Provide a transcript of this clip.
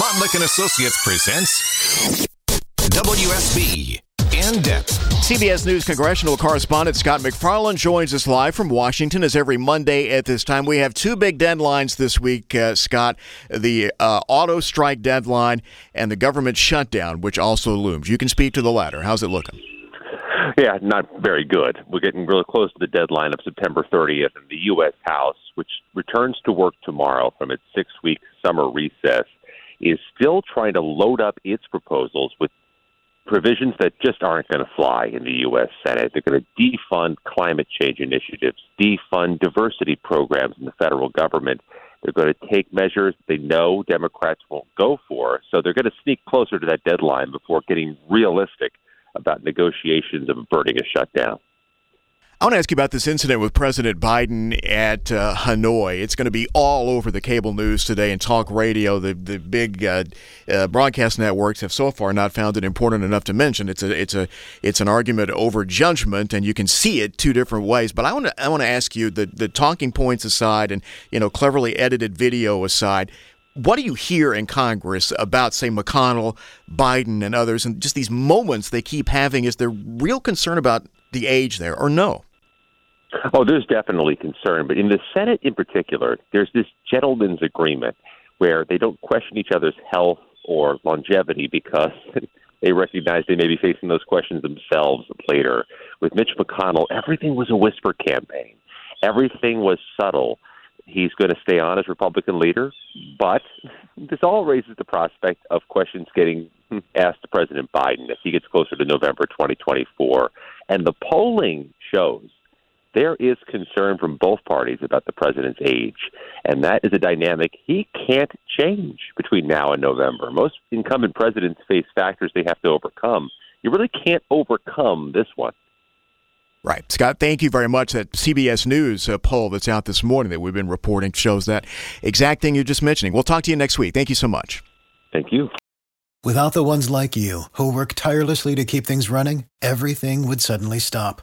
Montlick and Associates presents WSB in depth. CBS News congressional correspondent Scott MacFarlane joins us live from Washington. As every Monday at this time, we have two big deadlines this week, uh, Scott: the uh, auto strike deadline and the government shutdown, which also looms. You can speak to the latter. How's it looking? Yeah, not very good. We're getting really close to the deadline of September 30th, and the U.S. House, which returns to work tomorrow from its six-week summer recess, is still trying to load up its proposals with provisions that just aren't going to fly in the U.S. Senate. They're going to defund climate change initiatives, defund diversity programs in the federal government. They're going to take measures they know Democrats won't go for. So they're going to sneak closer to that deadline before getting realistic about negotiations of averting a shutdown. I want to ask you about this incident with President Biden at uh, Hanoi. It's going to be all over the cable news today and talk radio. The the big uh, uh, broadcast networks have so far not found it important enough to mention. It's a it's a it's an argument over judgment, and you can see it two different ways. But I want to I want to ask you the the talking points aside, and you know cleverly edited video aside. What do you hear in Congress about, say, McConnell, Biden, and others, and just these moments they keep having? Is there real concern about the age there, or no? Oh, there's definitely concern, but in the Senate in particular, there's this gentleman's agreement where they don't question each other's health or longevity because they recognize they may be facing those questions themselves later. With Mitch McConnell, everything was a whisper campaign. Everything was subtle. He's going to stay on as Republican leader, but this all raises the prospect of questions getting asked to President Biden as he gets closer to November 2024. And the polling shows there is concern from both parties about the president's age, and that is a dynamic he can't change between now and November. Most incumbent presidents face factors they have to overcome. You really can't overcome this one. Right. Scott, thank you very much. That CBS News uh, poll that's out this morning that we've been reporting shows that exact thing you're just mentioning. We'll talk to you next week. Thank you so much. Thank you. Without the ones like you, who work tirelessly to keep things running, everything would suddenly stop